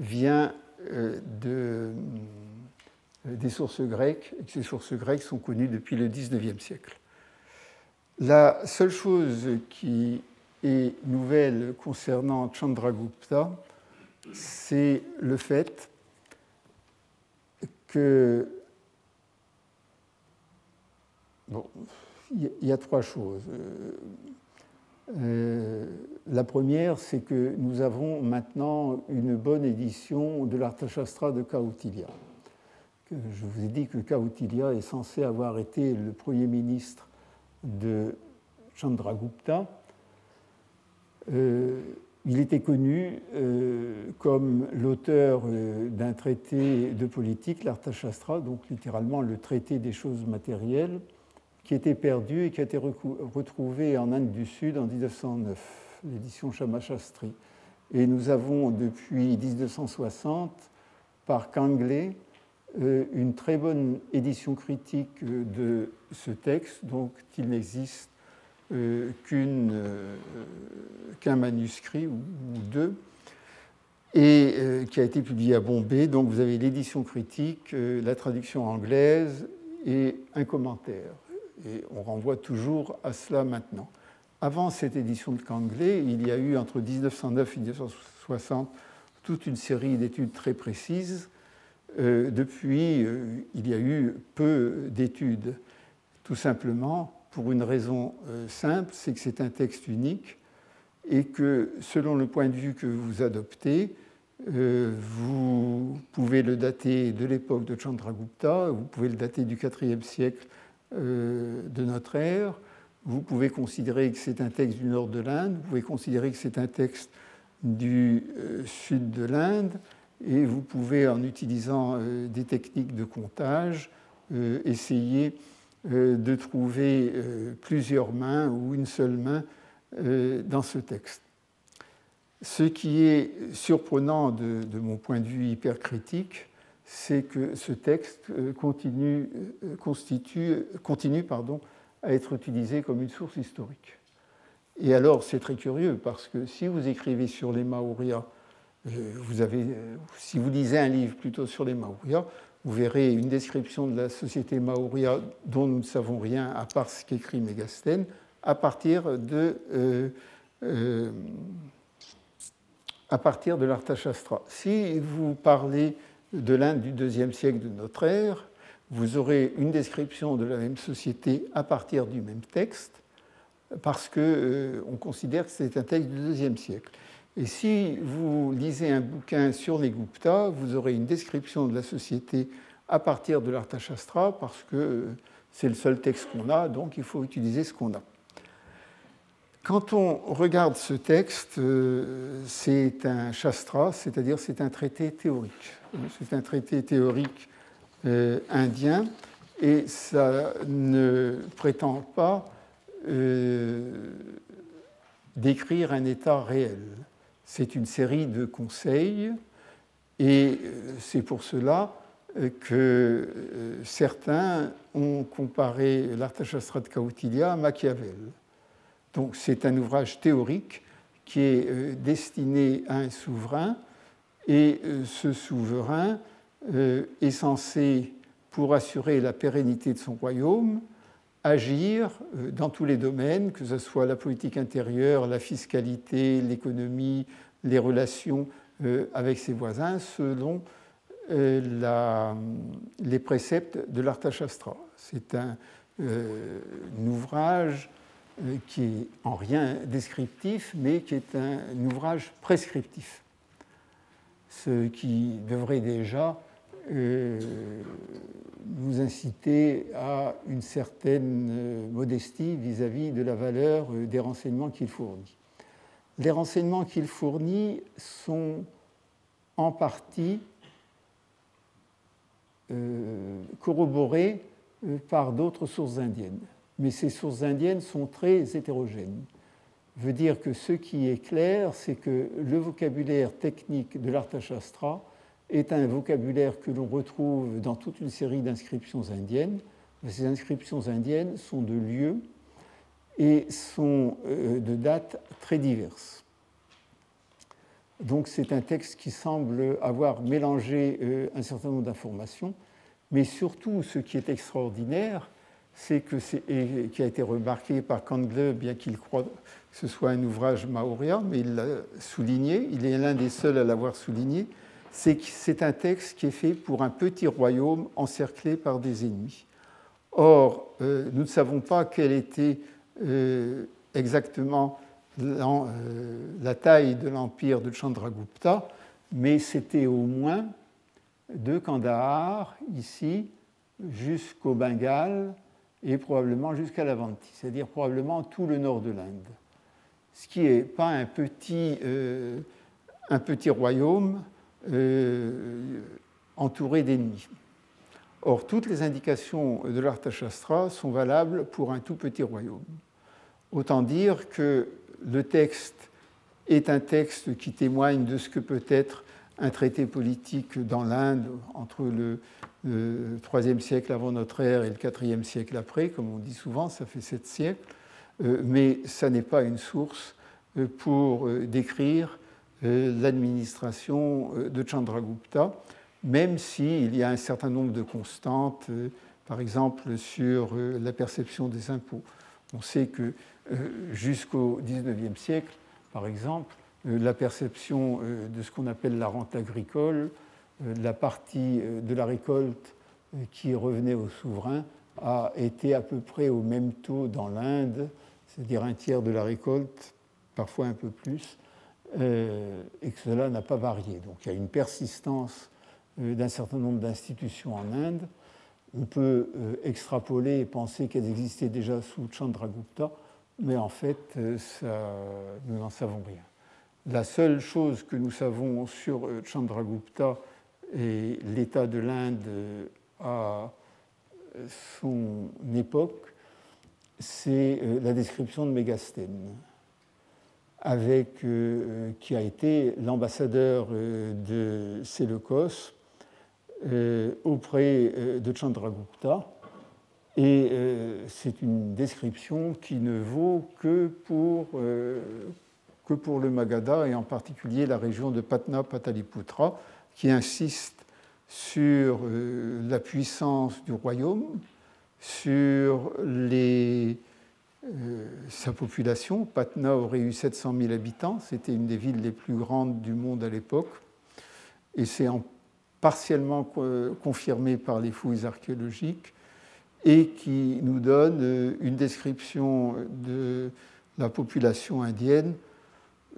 vient euh, de, des sources grecques, et que ces sources grecques sont connues depuis le XIXe siècle. La seule chose qui est nouvelle concernant Chandragupta, c'est le fait que Bon, il y a trois choses. Euh, la première, c'est que nous avons maintenant une bonne édition de l'Arthashastra de Kautilya. Je vous ai dit que Kautilya est censé avoir été le premier ministre de Chandragupta. Euh, il était connu euh, comme l'auteur d'un traité de politique, l'Arthashastra, donc littéralement le traité des choses matérielles, qui était perdu et qui a été retrouvé en Inde du Sud en 1909, l'édition Shamashastri. Et nous avons depuis 1960, par Kangley, euh, une très bonne édition critique de ce texte, donc il n'existe euh, euh, qu'un manuscrit ou, deux, et qui a été publié à Bombay. Donc vous avez l'édition critique, la traduction anglaise et un commentaire. Et on renvoie toujours à cela maintenant. Avant cette édition de Kangley, il y a eu entre 1909 et 1960 toute une série d'études très précises. Euh, depuis, euh, il y a eu peu d'études, tout simplement pour une raison euh, simple, c'est que c'est un texte unique et que selon le point de vue que vous adoptez, vous pouvez le dater de l'époque de Chandragupta, vous pouvez le dater du IVe siècle de notre ère. Vous pouvez considérer que c'est un texte du nord de l'Inde, vous pouvez considérer que c'est un texte du sud de l'Inde, et vous pouvez, en utilisant euh, des techniques de comptage, essayer de trouver plusieurs mains ou une seule main dans ce texte. Ce qui est surprenant de, mon point de vue hypercritique, c'est que ce texte euh, continue, euh, constitue, continue pardon, à être utilisé comme une source historique. Et alors, c'est très curieux parce que si vous écrivez sur les euh, avez, si vous lisez un livre plutôt sur les Maurya, vous verrez une description de la société Maurya dont nous ne savons rien à part ce qu'écrit Mégastène à partir de, de l'Arthashastra. Si vous parlez de l'Inde du deuxième siècle de notre ère, vous aurez une description de la même société à partir du même texte, parce qu'on euh, considère que c'est un texte du deuxième siècle. Et si vous lisez un bouquin sur les Gupta, vous aurez une description de la société à partir de l'Arthashastra, parce que c'est le seul texte qu'on a, donc il faut utiliser ce qu'on a. Quand on regarde ce texte, euh, c'est un shastra, c'est-à-dire c'est un traité théorique. C'est un traité théorique euh, indien et ça ne prétend pas euh, décrire un état réel. C'est une série de conseils et c'est pour cela que certains ont comparé l'Arthashastra de Kautilya à Machiavel. Donc c'est un ouvrage théorique qui est destiné à un souverain, et ce souverain est censé, pour assurer la pérennité de son royaume, agir dans tous les domaines, que ce soit la politique intérieure, la fiscalité, l'économie, les relations avec ses voisins, selon la, les préceptes de l'Arthashastra. C'est un, euh, ouvrage euh, qui est en rien descriptif, mais qui est un, ouvrage prescriptif, ce qui devrait déjà euh, nous inciter à une certaine modestie vis-à-vis -vis de la valeur des renseignements qu'il fournit. Les renseignements qu'il fournit sont en partie euh, corroborées euh, par d'autres sources indiennes. Mais ces sources indiennes sont très hétérogènes. Veut dire que ce qui est clair, c'est que le vocabulaire technique de l'Arthashastra est un vocabulaire que l'on retrouve dans toute une série d'inscriptions indiennes. Ces inscriptions indiennes sont de lieux et sont euh, de dates très diverses. Donc c'est un texte qui semble avoir mélangé euh, un certain nombre d'informations, mais surtout ce qui est extraordinaire, c'est que et qui a été remarqué par Kangle, bien qu'il croit que ce soit un ouvrage maorien, mais il l'a souligné, il est l'un des seuls à l'avoir souligné, c'est un texte qui est fait pour un petit royaume encerclé par des ennemis. Or, euh, nous ne savons pas quelle était euh, exactement euh, la taille de l'empire de Chandragupta, mais c'était au moins de Kandahar, ici, jusqu'au Bengale et probablement jusqu'à l'Avanti, c'est-à-dire probablement tout le nord de l'Inde. Ce qui n'est pas un petit royaume euh, entouré d'ennemis. Or, toutes les indications de l'Arthashastra sont valables pour un tout petit royaume. Autant dire que le texte est un texte qui témoigne de ce que peut être un traité politique dans l'Inde entre le, IIIe siècle avant notre ère et le IVe siècle après, comme on dit souvent, ça fait sept siècles, euh, mais ça n'est pas une source euh, pour décrire l'administration de Chandragupta, même s'il y a un certain nombre de constantes, par exemple sur la perception des impôts. On sait que euh, jusqu'au XIXe siècle, par exemple, euh, la perception euh, de ce qu'on appelle la rente agricole, la partie de la récolte qui revenait au souverain, a été à peu près au même taux dans l'Inde, c'est-à-dire un tiers de la récolte, parfois un peu plus, et que cela n'a pas varié. Donc il y a une persistance d'un certain nombre d'institutions en Inde. On peut extrapoler et penser qu'elles existaient déjà sous Chandragupta, mais en fait, euh, nous n'en savons rien. La seule chose que nous savons sur euh, Chandragupta et l'état de l'Inde euh, à son époque, c'est la description de Mégastène, avec, qui a été l'ambassadeur de Séleucos auprès de Chandragupta. Et euh, c'est une description qui ne vaut que pour, euh, que pour le Magadha et en particulier la région de Patna-Pataliputra, qui insiste sur euh, la puissance du royaume, sur les, sa population. Patna aurait eu 700 000 habitants, c'était une des villes les plus grandes du monde à l'époque, et c'est partiellement confirmé par les fouilles archéologiques et qui nous donne euh, une description de la population indienne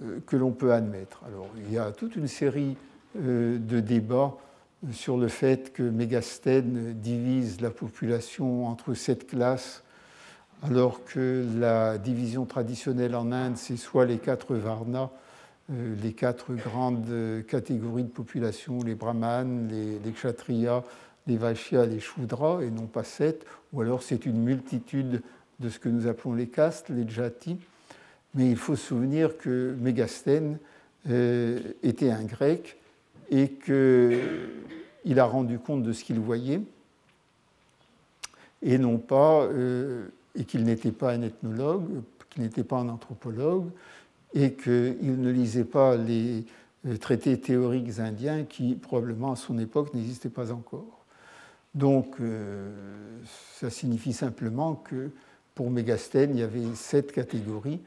euh, que l'on peut admettre. Alors, il y a toute une série euh, de débats sur le fait que Mégastène divise la population entre sept classes, alors que la division traditionnelle en Inde, c'est soit les quatre Varnas, les quatre grandes catégories de population, les brahmanes, les, kshatriyas, les Vaishyas, les Shudras, et non pas sept, ou alors c'est une multitude de ce que nous appelons les castes, les Jati. Mais il faut se souvenir que Mégastène euh, était un grec et qu'il a rendu compte de ce qu'il voyait, et non pas, euh, et qu'il n'était pas un ethnologue, qu'il n'était pas un anthropologue, et qu'il ne lisait pas les traités théoriques indiens qui, probablement à son époque, n'existaient pas encore. Donc, ça signifie simplement que pour Mégastène, il y avait sept catégories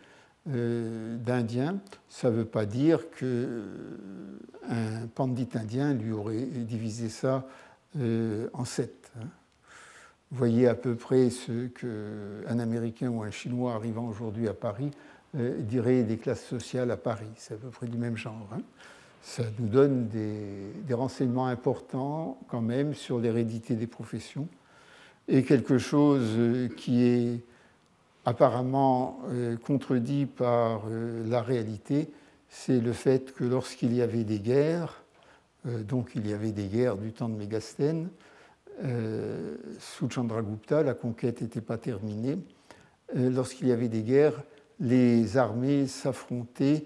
euh, d'Indiens. Ça ne veut pas dire qu'un euh, pandit indien lui aurait divisé ça euh, en sept. Hein. Voyez à peu près ce qu'un Américain ou un Chinois arrivant aujourd'hui à Paris dirait des classes sociales à Paris. C'est à peu près du même genre. Hein. Ça nous donne des, renseignements importants quand même sur l'hérédité des professions et quelque chose qui est apparemment euh, contredit par euh, la réalité, c'est le fait que lorsqu'il y avait des guerres, euh, donc il y avait des guerres du temps de Mégastène, sous Chandragupta, la conquête n'était pas terminée. Lorsqu'il y avait des guerres, les armées s'affrontaient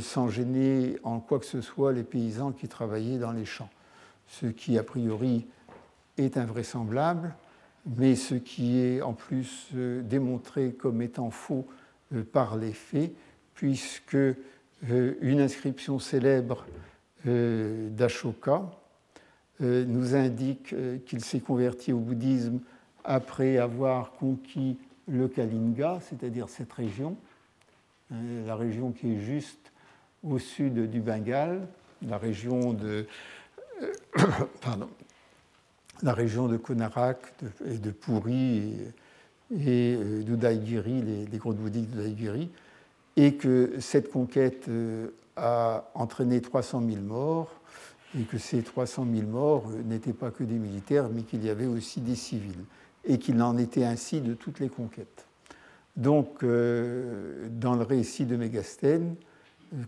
sans gêner en quoi que ce soit les paysans qui travaillaient dans les champs, ce qui a priori est invraisemblable mais ce qui est en plus euh, démontré comme étant faux euh, par les faits, puisque euh, une inscription célèbre d'Ashoka nous indique qu'il s'est converti au bouddhisme après avoir conquis le Kalinga, c'est-à-dire cette région, la région qui est juste au sud du Bengale, la région de, pardon, la région de Konarak et de Puri et, euh, d'Udaigiri, les, les grottes bouddhiques d'Udaigiri, et que cette conquête euh, a entraîné 300 000 morts, et que ces 300 000 morts euh, n'étaient pas que des militaires, mais qu'il y avait aussi des civils, et qu'il en était ainsi de toutes les conquêtes. Donc, dans le récit de Mégastène,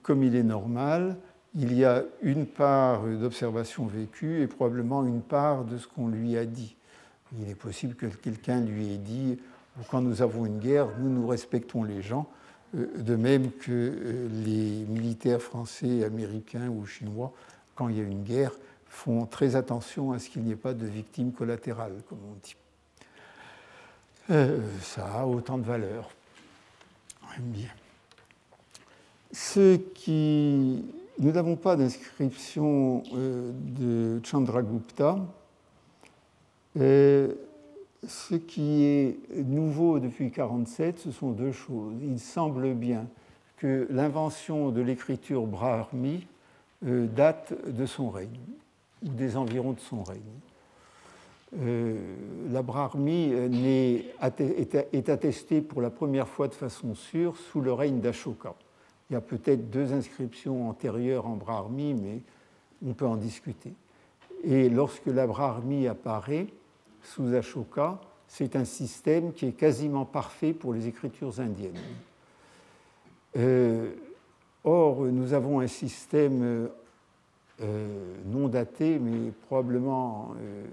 comme il est normal, il y a une part d'observation vécue et probablement une part de ce qu'on lui a dit. Il est possible que quelqu'un lui ait dit, quand nous avons une guerre, nous nous respectons les gens, euh, de même que euh, les militaires français, américains ou chinois, quand il y a une guerre, font très attention à ce qu'il n'y ait pas de victimes collatérales, comme on dit. Euh, ça a autant de valeur. Bien. Ce qui nous n'avons pas d'inscription euh, de Chandragupta. ce qui est nouveau depuis 1947, ce sont deux choses. Il semble bien que l'invention de l'écriture brahmi euh, date de son règne, ou des environs de son règne. Euh, la brahmi est attestée pour la première fois de façon sûre sous le règne d'Ashoka. Il y a peut-être deux inscriptions antérieures en Brahmi, mais on peut en discuter. Et lorsque la Brahmi apparaît sous Ashoka, c'est un système qui est quasiment parfait pour les écritures indiennes. Euh, or, nous avons un système euh, non daté, mais probablement euh,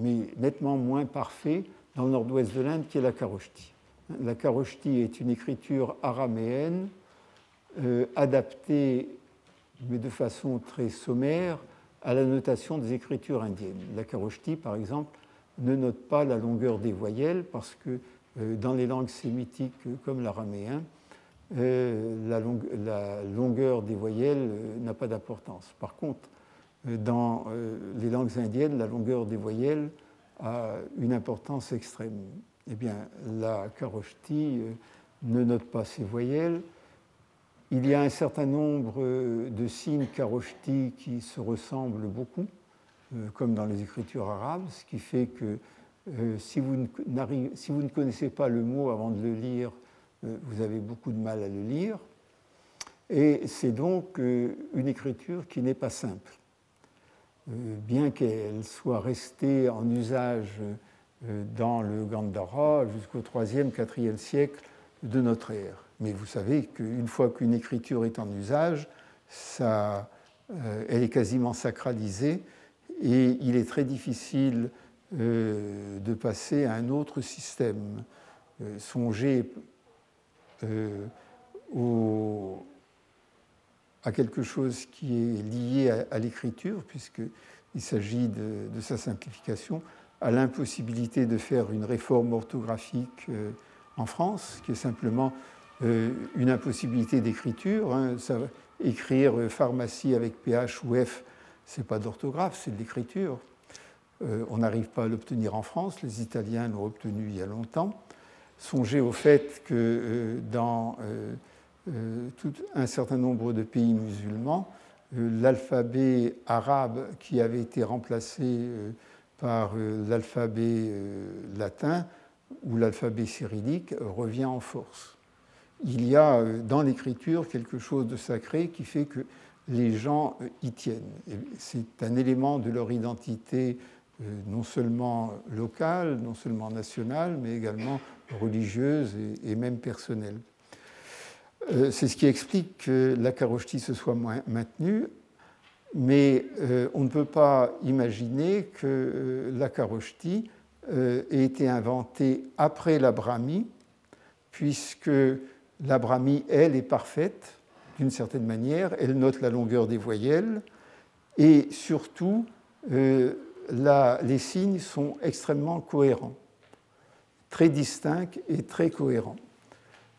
mais nettement moins parfait dans le nord-ouest de l'Inde, qui est la Karoshti. La Karoshti est une écriture araméenne euh, adaptée, mais de façon très sommaire, à la notation des écritures indiennes. La Karoshti, par exemple, ne note pas la longueur des voyelles parce que euh, dans les langues sémitiques comme l'araméen, euh, la, longueur des voyelles n'a pas d'importance. Par contre, dans les langues indiennes, la longueur des voyelles a une importance extrême eh bien, la karoshti euh, ne note pas ces voyelles. Il y a un certain nombre euh, de signes karoshti qui se ressemblent beaucoup, euh, comme dans les écritures arabes, ce qui fait que si vous, si, vous ne, connaissez pas le mot avant de le lire, vous avez beaucoup de mal à le lire. Et c'est donc une écriture qui n'est pas simple. Bien qu'elle soit restée en usage euh, dans le Gandhara jusqu'au 3e, 4e siècle de notre ère. Mais vous savez qu'une fois qu'une écriture est en usage, ça, euh, elle est quasiment sacralisée et il est très difficile euh, de passer à un autre système. songez à quelque chose qui est lié à, l'écriture, puisqu'il s'agit de, sa simplification à l'impossibilité de faire une réforme orthographique euh, en France, qui est simplement une impossibilité d'écriture. Hein. écrire pharmacie avec PH ou F, ce n'est pas d'orthographe, c'est de l'écriture. on n'arrive pas à l'obtenir en France, les Italiens l'ont obtenu il y a longtemps. Songez au fait que dans tout un certain nombre de pays musulmans, l'alphabet arabe qui avait été remplacé par l'alphabet latin ou l'alphabet cyrillique revient en force. Il y a euh, dans l'écriture quelque chose de sacré qui fait que les gens euh, y tiennent. C'est un élément de leur identité euh, non seulement locale, non seulement nationale, mais également religieuse et même personnelle. C'est ce qui explique que la carochtie se soit maintenue, mais on ne peut pas imaginer que la carochtie euh, a été inventée après la brahmi, puisque la brahmi, elle, est parfaite d'une certaine manière, elle note la longueur des voyelles, et surtout, euh, les signes sont extrêmement cohérents, très distincts et très cohérents.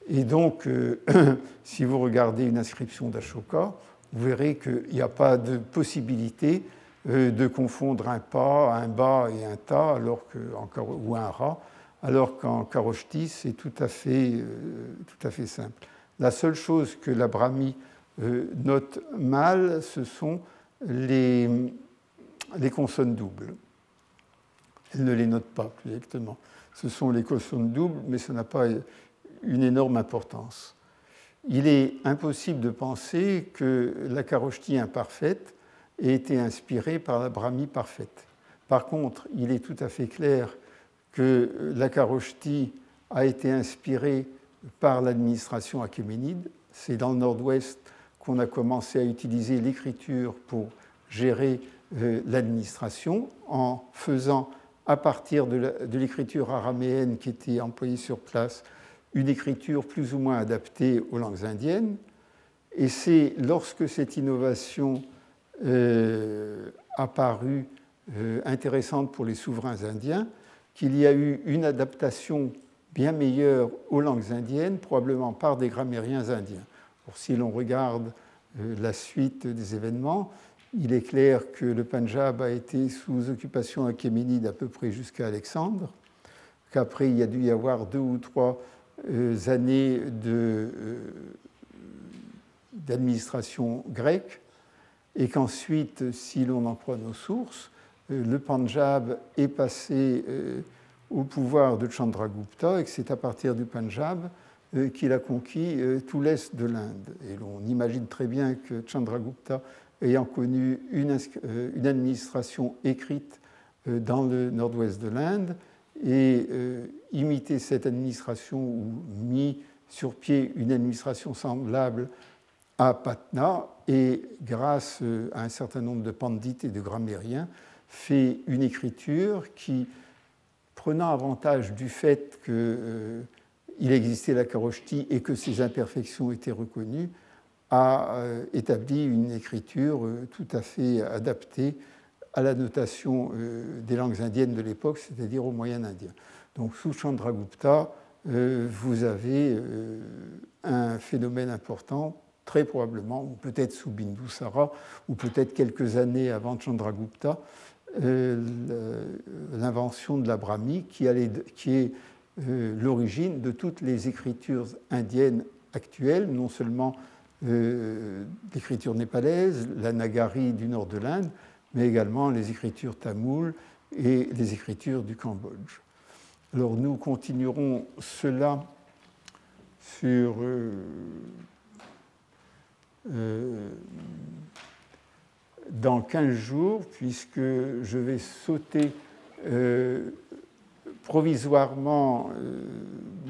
Et donc, euh, si vous regardez une inscription d'Ashoka, vous verrez qu'il n'y a pas de possibilité euh, de confondre un pas, un bas et un ta, alors que, ou un rat, alors qu'en karoshti, c'est tout, à fait, euh, tout à fait simple. La seule chose que la brahmi note mal, ce sont les, les consonnes doubles. Elle ne les note pas plus exactement. Ce sont les consonnes doubles, mais ça n'a pas une énorme importance. Il est impossible de penser que la karoshti imparfaite ait été inspiré par la brahmi parfaite. Par contre, il est tout à fait clair que la Karoshti a été inspirée par l'administration achéménide. C'est dans le nord-ouest qu'on a commencé à utiliser l'écriture pour gérer euh, l'administration en faisant à partir de l'écriture araméenne qui était employée sur place une écriture plus ou moins adaptée aux langues indiennes. Et c'est lorsque cette innovation euh, apparue euh, intéressante pour les souverains indiens, qu'il y a eu une adaptation bien meilleure aux langues indiennes, probablement par des grammairiens indiens. si l'on regarde euh, la suite des événements, il est clair que le Punjab a été sous occupation achéménide à peu près jusqu'à Alexandre, qu'après il y a dû y avoir deux ou trois années d'administration grecque, et qu'ensuite, si l'on en croit nos sources, euh, le Punjab est passé euh, au pouvoir de Chandragupta et que c'est à partir du Punjab euh, qu'il a conquis tout l'est de l'Inde. Et l'on imagine très bien que Chandragupta, ayant connu une, administration écrite dans le nord-ouest de l'Inde, et imité cette administration ou mis sur pied une administration semblable à Patna et, grâce euh, à un certain nombre de pandits et de grammairiens, fait une écriture qui, prenant avantage du fait qu'il euh, existait la karoshti et que ses imperfections étaient reconnues, a euh, établi une écriture tout à fait adaptée à la notation des langues indiennes de l'époque, c'est-à-dire au moyen indien. Donc sous Chandragupta, vous avez un phénomène important très probablement, ou peut-être sous Bindusara, ou peut-être quelques années avant Chandragupta, euh, l'invention de la Brahmi, qui, est euh, l'origine de toutes les écritures indiennes actuelles, non seulement euh, l'écriture népalaise, la Nagari du nord de l'Inde, mais également les écritures tamoules et les écritures du Cambodge. Alors nous continuerons cela sur euh, dans 15 jours, puisque je vais sauter euh, provisoirement euh,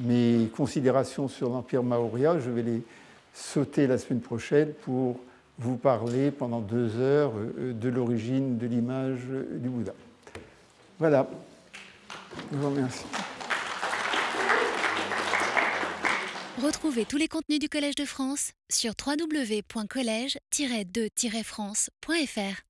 mes considérations sur l'Empire Maurya. Je vais les sauter la semaine prochaine pour vous parler pendant deux heures de l'origine de l'image du Bouddha. Voilà. Je vous remercie. Retrouvez tous les contenus du Collège de France sur www.colège-2-france.fr.